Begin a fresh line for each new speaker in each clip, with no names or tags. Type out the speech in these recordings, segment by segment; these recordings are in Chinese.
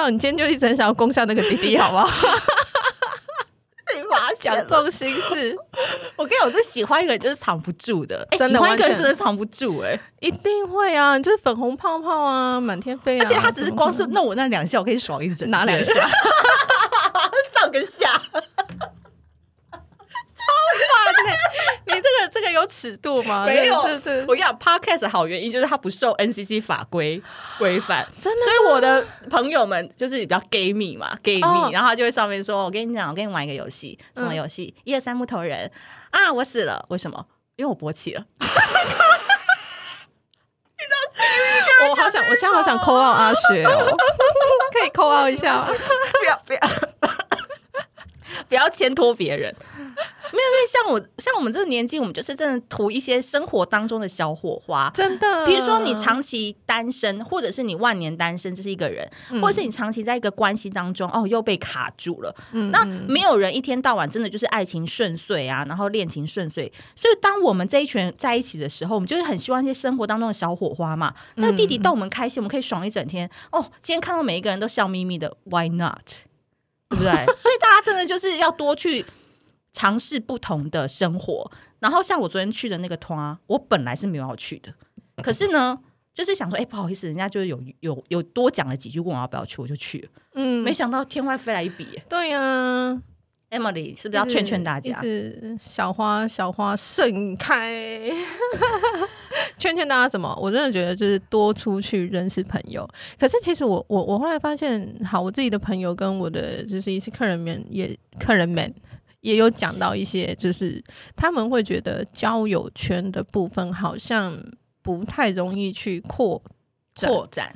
道，你今天就一直很想要攻下那个弟弟，好不好？
你发现
讲这种心事，
我跟你讲，我就喜欢一个人就是藏不住的，
真的
喜欢一个人真的藏不住，哎，
一定会啊，就是粉红泡泡啊，满天飞啊，
而且他只是光是弄我那两下，我可以爽一整天，
哪两下？
上跟下。
你这个这个有尺度吗？
没有，
对对对，
我跟你讲，Podcast 好原因就是它不受 NCC 法规规范，
真的。
所以我的朋友们就是比较 gay 蜜嘛，gay 蜜，哦，然后他就会上面说：“我跟你讲，我跟你玩一个游戏，什么游戏？一二三木头人啊！我死了，为什么？因为我勃起了。”你 gay 蜜？
我好想，我现在好想 call out 阿雪哦，可以 call out 一下吗？
不要不要，不要牵拖别人。没有，因为像我像我们这个年纪，我们就是真的图一些生活当中的小火花，
真的。
比如说你长期单身，或者是你万年单身，这是一个人，嗯、或者是你长期在一个关系当中，哦，又被卡住了。嗯、那没有人一天到晚真的就是爱情顺遂啊，然后恋情顺遂。所以当我们这一群人在一起的时候，我们就是很希望一些生活当中的小火花嘛。那个弟弟逗我们开心，我们可以爽一整天。哦，今天看到每一个人都笑眯眯的，Why not？对不对？所以大家真的就是要多去。尝试不同的生活，然后像我昨天去的那个团，我本来是没有要去的，可是呢，就是想说，哎、欸，不好意思，人家就是有有有多讲了几句，问我要不要去，我就去了。嗯，没想到天外飞来一笔。对呀、啊，Emily 是不是要劝劝大家？
是小花小花盛开，劝劝大家什么？我真的觉得就是多出去认识朋友。可是其实我我我后来发现，好，我自己的朋友跟我的就是一些客人们也客人们。也有讲到一些，就是他们会觉得交友圈的部分好像不太容易去扩
扩展，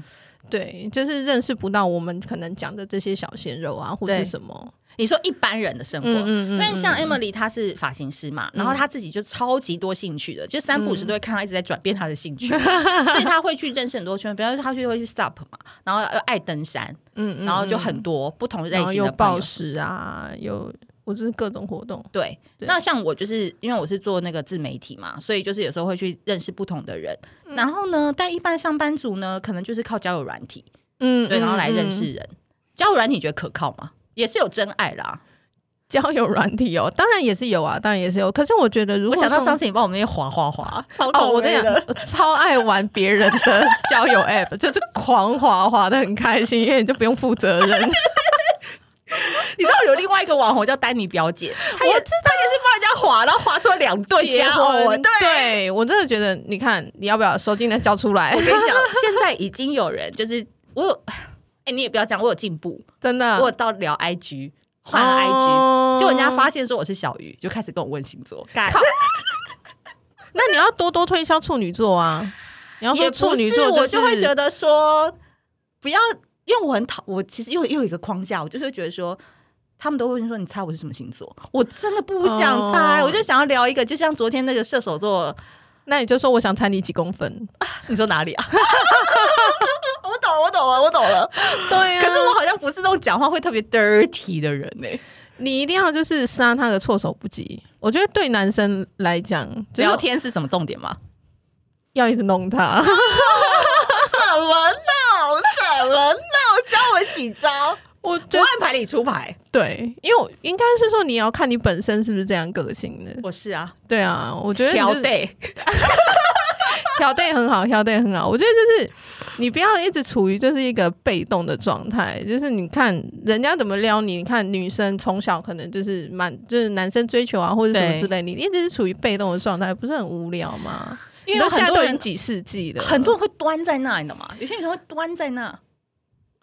对，就是认识不到我们可能讲的这些小鲜肉啊，或是什么。
你说一般人的生活，嗯嗯，嗯，因为像 Emily 她是发型师嘛，嗯，然后她自己就超级多兴趣的，就三不五时都会看她一直在转变她的兴趣，嗯，所以她会去认识很多圈，比方说她就会去 SUP 嘛，然后又爱登山，嗯，嗯，然后就很多不同类型的，有
暴食啊，有。我就是各种活动，
对，对。那像我就是因为我是做那个自媒体嘛，所以就是有时候会去认识不同的人。嗯、然后呢，但一般上班族呢，可能就是靠交友软体，嗯，对，然后来认识人。嗯、交友软体觉得可靠吗？也是有真爱啦。
交友软体哦，当然也是有啊，当然也是有。可是我觉得，如果
我想到上次你帮我们那些滑滑滑，超哦，
我跟你讲，超爱玩别人的 交友 app，就是狂滑滑的很开心，因为你就不用负责任。
你知道有另外一个网红叫丹尼表姐，她也她也是帮人家划，然后划出了两对结婚。对，
对我真的觉得，你看你要不要手机能交出来？
我跟你讲，现在已经有人就是我有，哎、欸，你也不要讲，我有进步，
真的，
我有到聊 IG，换了 IG，就、哦、人家发现说我是小鱼，就开始跟我问星座。靠，
那你要多多推销处女座啊！你要说处女座、就是，
我就会觉得说不要。因为我很讨，我其实又又有一个框架，我就是觉得说，他们都会说，你猜我是什么星座？我真的不想猜，哦、我就想要聊一个，就像昨天那个射手座，
那你就说我想猜你几公分？
你说哪里啊？我懂了，我懂了，我懂了。对可是我好像不是那种讲话会特别 dirty 的人呢、欸。
你一定要就是杀他的措手不及。我觉得对男生来讲，
聊天是什么重点吗？
要一直弄他？
怎么弄？怎么弄？教我几招，我不按牌理出牌。
对，因为我应该是说你要看你本身是不是这样个性的。
我是啊，
对啊，我觉得调对，调对很好，调对很好。我觉得就是你不要一直处于就是一个被动的状态，就是你看人家怎么撩你，你看女生从小可能就是蛮就是男生追求啊或者什么之类，你一直是处于被动的状态，不是很无聊吗？因为有很多人几世纪了，
很多人会端在那里的嘛，有些女生会端在那。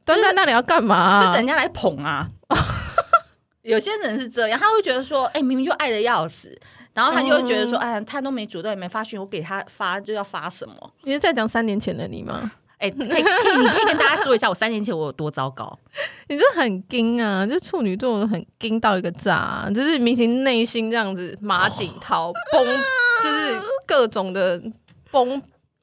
端在那里要干嘛、啊？
就等人家来捧啊！有些人是这样，他会觉得说：“哎、欸，明明就爱的要死。”然后他就会觉得说：“哎、嗯，他都没主动，也没发讯，我给他发就要发什么？”
你是在讲三年前的你吗？
哎、欸，可以，可以，你可以跟大家说一下，我三年前我有多糟糕？
你这很惊啊！就处女座很惊到一个炸，就是明星内心这样子马景涛 崩，就是各种的崩。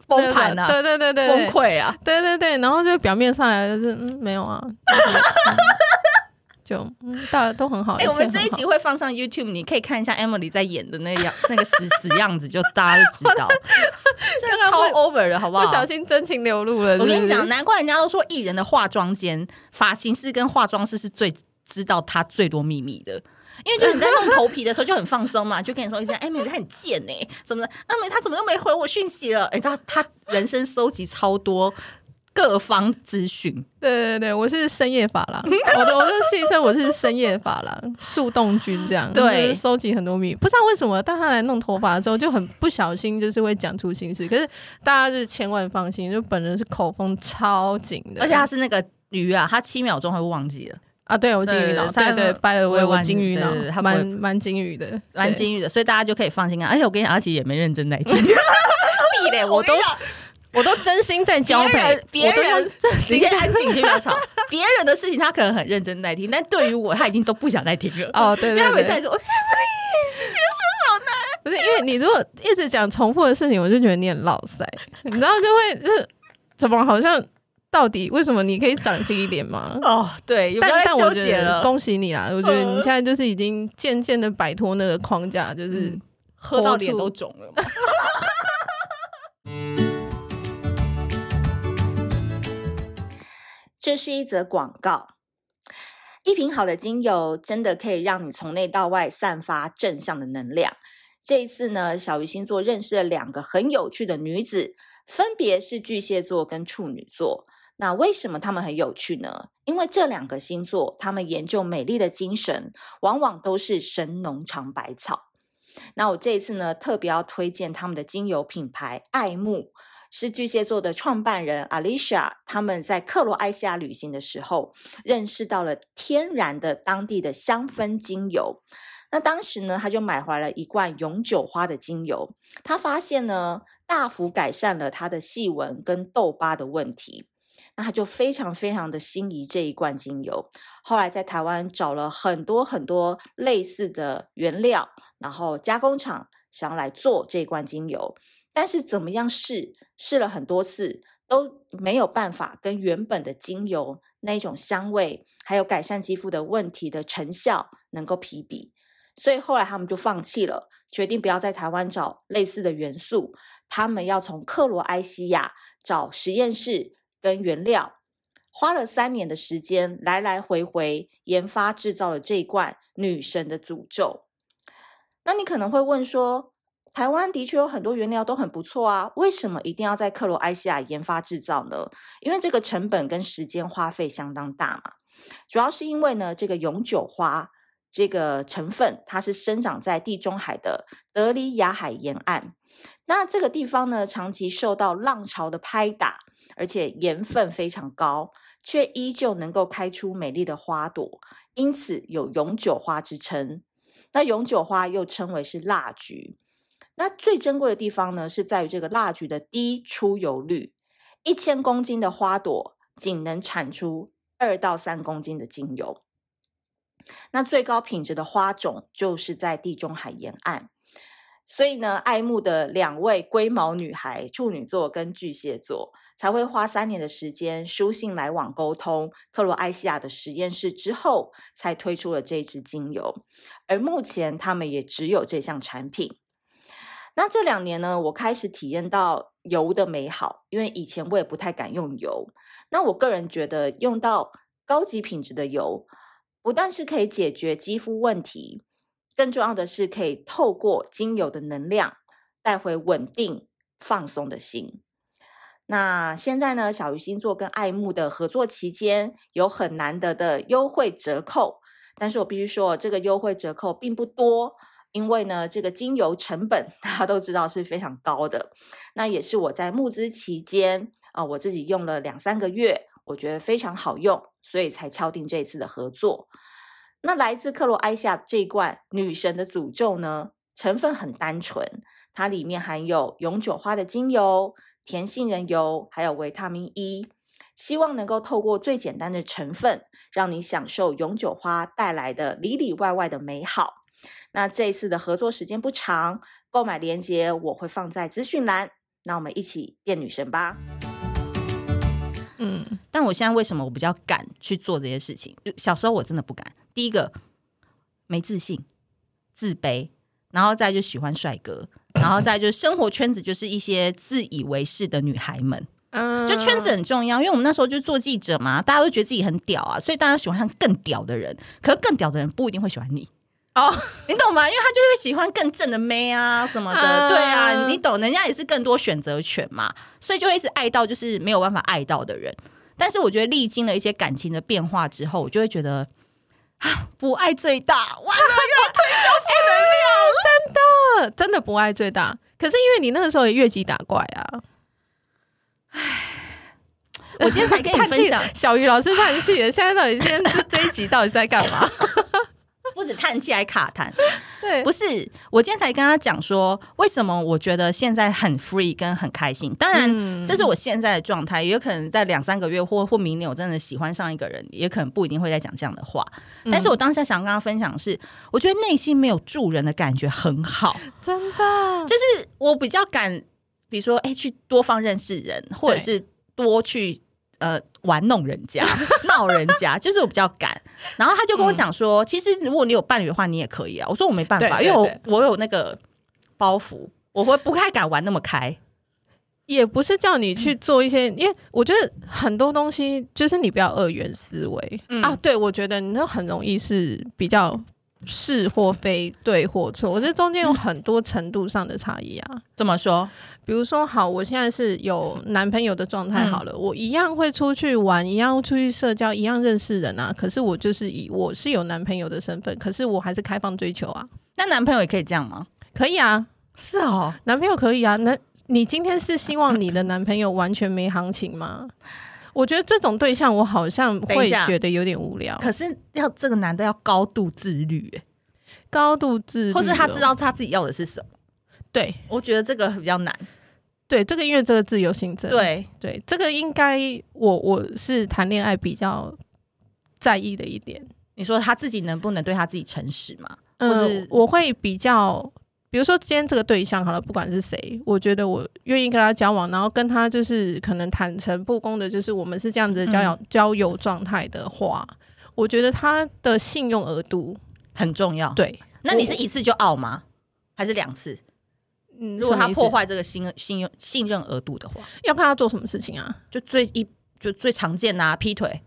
崩盘啊！
对对对对，
崩溃啊！
对对对，然后就表面上来就是嗯没有啊，就嗯，大家都很好。
哎、欸，我们这一集会放上 YouTube，你可以看一下 Emily 在演的那样 那个死死样子，就大家就知道，这超 over 的好不好？
不小心真情流露了是是。
我跟你讲，难怪人家都说艺人的化妆间、发型师跟化妆师是最知道他最多秘密的。因为就是你在弄头皮的时候就很放松嘛，就跟你说一下，哎，美美她很贱哎、欸，怎么的？阿美他怎么又没回我讯息了？你知道他人生搜集超多各方资讯。
对对对，我是深夜发廊，我的我就戏称我是深夜发廊树洞君这样，对，收集很多秘密。不知道为什么，当他来弄头发的时候就很不小心，就是会讲出心事。可是大家就是千万放心，就本人是口风超紧的，
而且他是那个鱼啊，他七秒钟会忘记了。
啊，对我金鱼脑，对对，拜了我我金鱼脑，蛮蛮金鱼的，
蛮金鱼的，所以大家就可以放心啊。而且我跟你讲，阿奇也没认真在听
屁嘞，我都我都真心在教别
别人，你先安静，先不要吵。别人的事情他可能很认真在听，但对于我，他已经都不想再听了。
哦，对对对，
每次说，你说什么呢？
不是，因为你如果一直讲重复的事情，我就觉得你很落塞，你知道就会就是怎么好像。到底为什么你可以长这一点吗？
哦，对，但
但我觉得恭喜你啦！我觉得你现在就是已经渐渐的摆脱那个框架，就是、嗯、
喝到脸都肿了。这是一则广告，一瓶好的精油真的可以让你从内到外散发正向的能量。这一次呢，小鱼星座认识了两个很有趣的女子，分别是巨蟹座跟处女座。那为什么他们很有趣呢？因为这两个星座，他们研究美丽的精神，往往都是神农尝百草。那我这一次呢，特别要推荐他们的精油品牌爱慕，是巨蟹座的创办人 Alicia 他们在克罗埃西亚旅行的时候，认识到了天然的当地的香氛精油。那当时呢，他就买回了一罐永久花的精油，他发现呢，大幅改善了他的细纹跟痘疤的问题。那他就非常非常的心仪这一罐精油，后来在台湾找了很多很多类似的原料，然后加工厂想要来做这一罐精油，但是怎么样试，试了很多次都没有办法跟原本的精油那一种香味，还有改善肌肤的问题的成效能够匹比，所以后来他们就放弃了，决定不要在台湾找类似的元素，他们要从克罗埃西亚找实验室。跟原料花了三年的时间，来来回回研发制造了这一罐女神的诅咒。那你可能会问说，台湾的确有很多原料都很不错啊，为什么一定要在克罗埃西亚研发制造呢？因为这个成本跟时间花费相当大嘛。主要是因为呢，这个永久花这个成分，它是生长在地中海的德里亚海沿岸。那这个地方呢，长期受到浪潮的拍打。而且盐分非常高，却依旧能够开出美丽的花朵，因此有永久花之称。那永久花又称为是蜡菊。那最珍贵的地方呢，是在于这个蜡菊的低出油率，一千公斤的花朵仅能产出二到三公斤的精油。那最高品质的花种就是在地中海沿岸。所以呢，爱慕的两位龟毛女孩，处女座跟巨蟹座。才会花三年的时间书信来往沟通克罗埃西亚的实验室之后，才推出了这支精油。而目前他们也只有这项产品。那这两年呢，我开始体验到油的美好，因为以前我也不太敢用油。那我个人觉得用到高级品质的油，不但是可以解决肌肤问题，更重要的是可以透过精油的能量带回稳定放松的心。那现在呢，小鱼星座跟爱慕的合作期间有很难得的优惠折扣，但是我必须说，这个优惠折扣并不多，因为呢，这个精油成本 大家都知道是非常高的。那也是我在募资期间啊，我自己用了两三个月，我觉得非常好用，所以才敲定这次的合作。那来自克罗埃西亚这一罐女神的诅咒呢，成分很单纯，它里面含有永久花的精油。甜杏仁油还有维他命 E，希望能够透过最简单的成分，让你享受永久花带来的里里外外的美好。那这一次的合作时间不长，购买链接我会放在资讯栏。那我们一起变女神吧！嗯，但我现在为什么我比较敢去做这些事情？小时候我真的不敢。第一个，没自信、自卑，然后再就喜欢帅哥，然后再就生活圈子就是一些自以为是的女孩们。嗯，就圈子很重要，因为我们那时候就做记者嘛，大家都觉得自己很屌啊，所以大家喜欢上更屌的人。可是更屌的人不一定会喜欢你哦，你懂吗？因为他就会喜欢更正的妹啊什么的，嗯、对啊，你懂，人家也是更多选择权嘛，所以就会一直爱到就是没有办法爱到的人。但是我觉得历经了一些感情的变化之后，我就会觉得啊，不爱最大，完了又要推销负能量，
真的真的不爱最大。可是因为你那个时候也越级打怪啊。
唉，我今天才跟你分享，
小鱼老师叹气了。现在到底今天这一集到底在干嘛？
不止叹气，还卡痰。对，不是，我今天才跟他讲说，为什么我觉得现在很 free 跟很开心。当然，这是我现在的状态，也有可能在两三个月或或明年，我真的喜欢上一个人，也可能不一定会再讲这样的话。但是我当下想跟他分享的是，我觉得内心没有助人的感觉很好，
真的，
就是我比较敢。比如说，哎、欸，去多方认识人，或者是多去呃玩弄人家、闹人家，就是我比较敢。然后他就跟我讲说，嗯、其实如果你有伴侣的话，你也可以啊。我说我没办法，因为我我有那个包袱，我会不太敢玩那么开。
也不是叫你去做一些，嗯、因为我觉得很多东西就是你不要二元思维、嗯、啊。对，我觉得你那很容易是比较。是或非，对或错，我觉得中间有很多程度上的差异啊。
怎么说？
比如说，好，我现在是有男朋友的状态，好了，嗯、我一样会出去玩，一样出去社交，一样认识人啊。可是我就是以我是有男朋友的身份，可是我还是开放追求啊。
那男朋友也可以这样吗？
可以啊，
是哦，
男朋友可以啊。那你今天是希望你的男朋友完全没行情吗？我觉得这种对象，我好像会觉得有点无聊。
可是要这个男的要高度自律，欸，
高度自律，
或是他知道他自己要的是什么？
对，
我觉得这个比较难。
对，这个因为这个自由行政，
对
对，这个应该我我是谈恋爱比较在意的一点。
你说他自己能不能对他自己诚实嘛？
嗯，我会比较。比如说今天这个对象好了，不管是谁，我觉得我愿意跟他交往，然后跟他就是可能坦诚不公的，就是我们是这样子的交友、嗯、交友状态的话，我觉得他的信用额度
很重要。
对，
那你是一次就傲吗？还是两次？嗯，如果他破坏这个信信用信任额度的话，
要看他做什么事情啊？
就最一就最常见呐、啊，劈腿，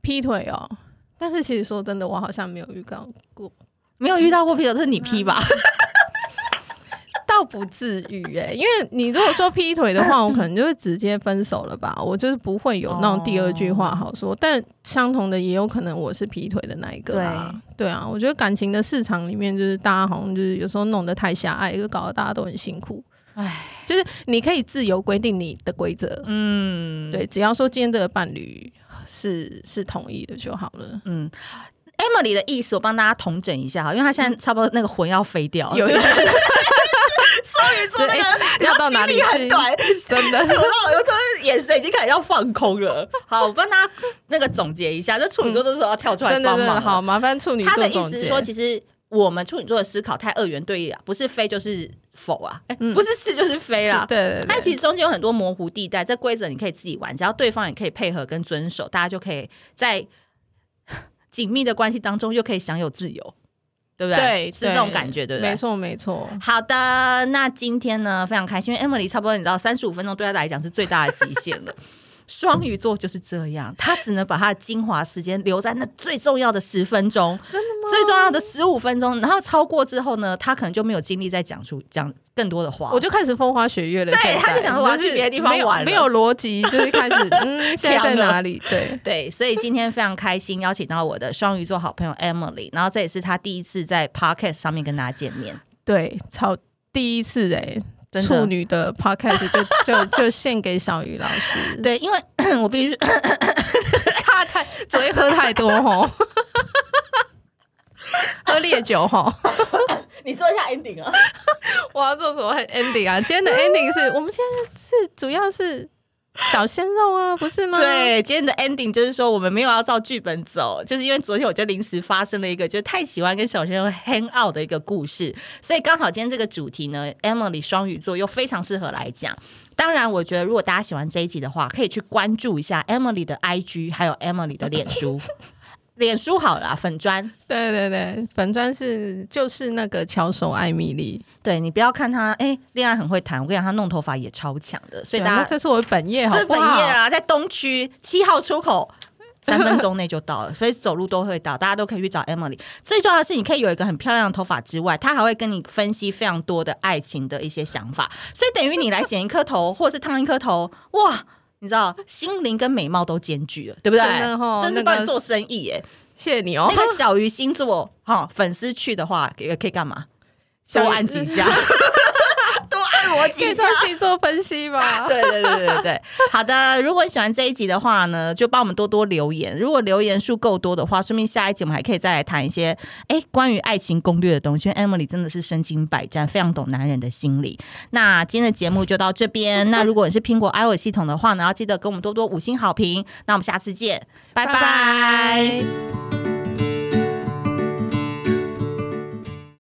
劈腿哦。但是其实说真的，我好像没有遇到过，
没有遇到过劈腿，这是你劈吧？
倒不至于哎、欸，因为你如果说劈腿的话，我可能就会直接分手了吧。我就是不会有那种第二句话好说。哦、但相同的也有可能我是劈腿的那一个啊。对，对啊，我觉得感情的市场里面，就是大家好像就是有时候弄得太狭隘，就搞得大家都很辛苦。哎，就是你可以自由规定你的规则，嗯，对，只要说今天这个伴侣是是同意的就好了。嗯
，Emily 的意思我帮大家统整一下哈，因为他现在差不多那个魂要飞掉了。有 双鱼座那个要到哪里很短，真的，我说我有时眼神已经开始要放空了。好，我帮他那个总结一下，这处女座这时候要跳出来帮忙。
好，麻烦处女座。他
的意思是说，其实我们处女座的思考太二元对立了，不是非就是否啊，哎，不是是就是非啦。对对。但其实中间有很多模糊地带，这规则你可以自己玩，只要对方也可以配合跟遵守，大家就可以在紧密的关系当中又可以享有自由。对不对？对，是这种感觉，对不对？
没错，没错。
好的，那今天呢，非常开心，因为 Emily 差不多，你知道，三十五分钟对她来讲是最大的极限了。双鱼座就是这样，他只能把他的精华时间留在那最重要的十分钟，真的吗？最重要的十五分钟，然后超过之后呢，他可能就没有精力再讲出讲更多的话。
我就开始风花雪月了，
对，他就想说我要去别的地方玩，
没有逻辑，就是开始嗯，现在在哪里？对
对，所以今天非常开心，邀请到我的双鱼座好朋友 Emily，然后这也是他第一次在 Podcast 上面跟大家见面，
对，超第一次哎、欸。处女的 podcast 就 就就献给小鱼老师。
对，因为 我必须
他太昨天喝太多吼，喝烈酒吼。
你做一下 ending 啊！
我要做什么 ending 啊？今天的 ending 是我们现在是主要是小鲜肉啊，不是吗？
对，今天的 ending 就是说我们没有要照剧本走，就是因为昨天我就临时发生了一个，就太喜欢跟小鲜肉 hang out 的一个故事，所以刚好今天这个主题呢，Emily 双鱼座又非常适合来讲。当然，我觉得如果大家喜欢这一集的话，可以去关注一下 Emily 的 IG，还有 Emily 的脸书。脸书好了，粉砖。
对对对，粉砖是就是那个巧手艾米丽。
对，你不要看她，哎，恋爱很会谈。我跟你讲，她弄头发也超强的，所以大家
这是我的本业，好好？
这是本业啊，在东区七号出口，三分钟内就到了，所以走路都会到，大家都可以去找 Emily。最重要的是，你可以有一个很漂亮的头发之外，她还会跟你分析非常多的爱情的一些想法，所以等于你来剪一颗头，或者是烫一颗头，哇！你知道，心灵跟美貌都兼具了，对不对？真的
哈，
真是帮你做生意耶！
谢谢你哦。
那个小鱼星座哈，粉丝去的话，可以可以干嘛？多按几下。逻辑上
去做分析吧。
对对对对对，好的。如果你喜欢这一集的话呢，就帮我们多多留言。如果留言数够多的话，说明下一集我们还可以再来谈一些哎关于爱情攻略的东西。因为 Emily 真的是身经百战，非常懂男人的心理。那今天的节目就到这边。那如果你是苹果 iOS 系统的话呢，要记得给我们多多五星好评。那我们下次见，拜拜。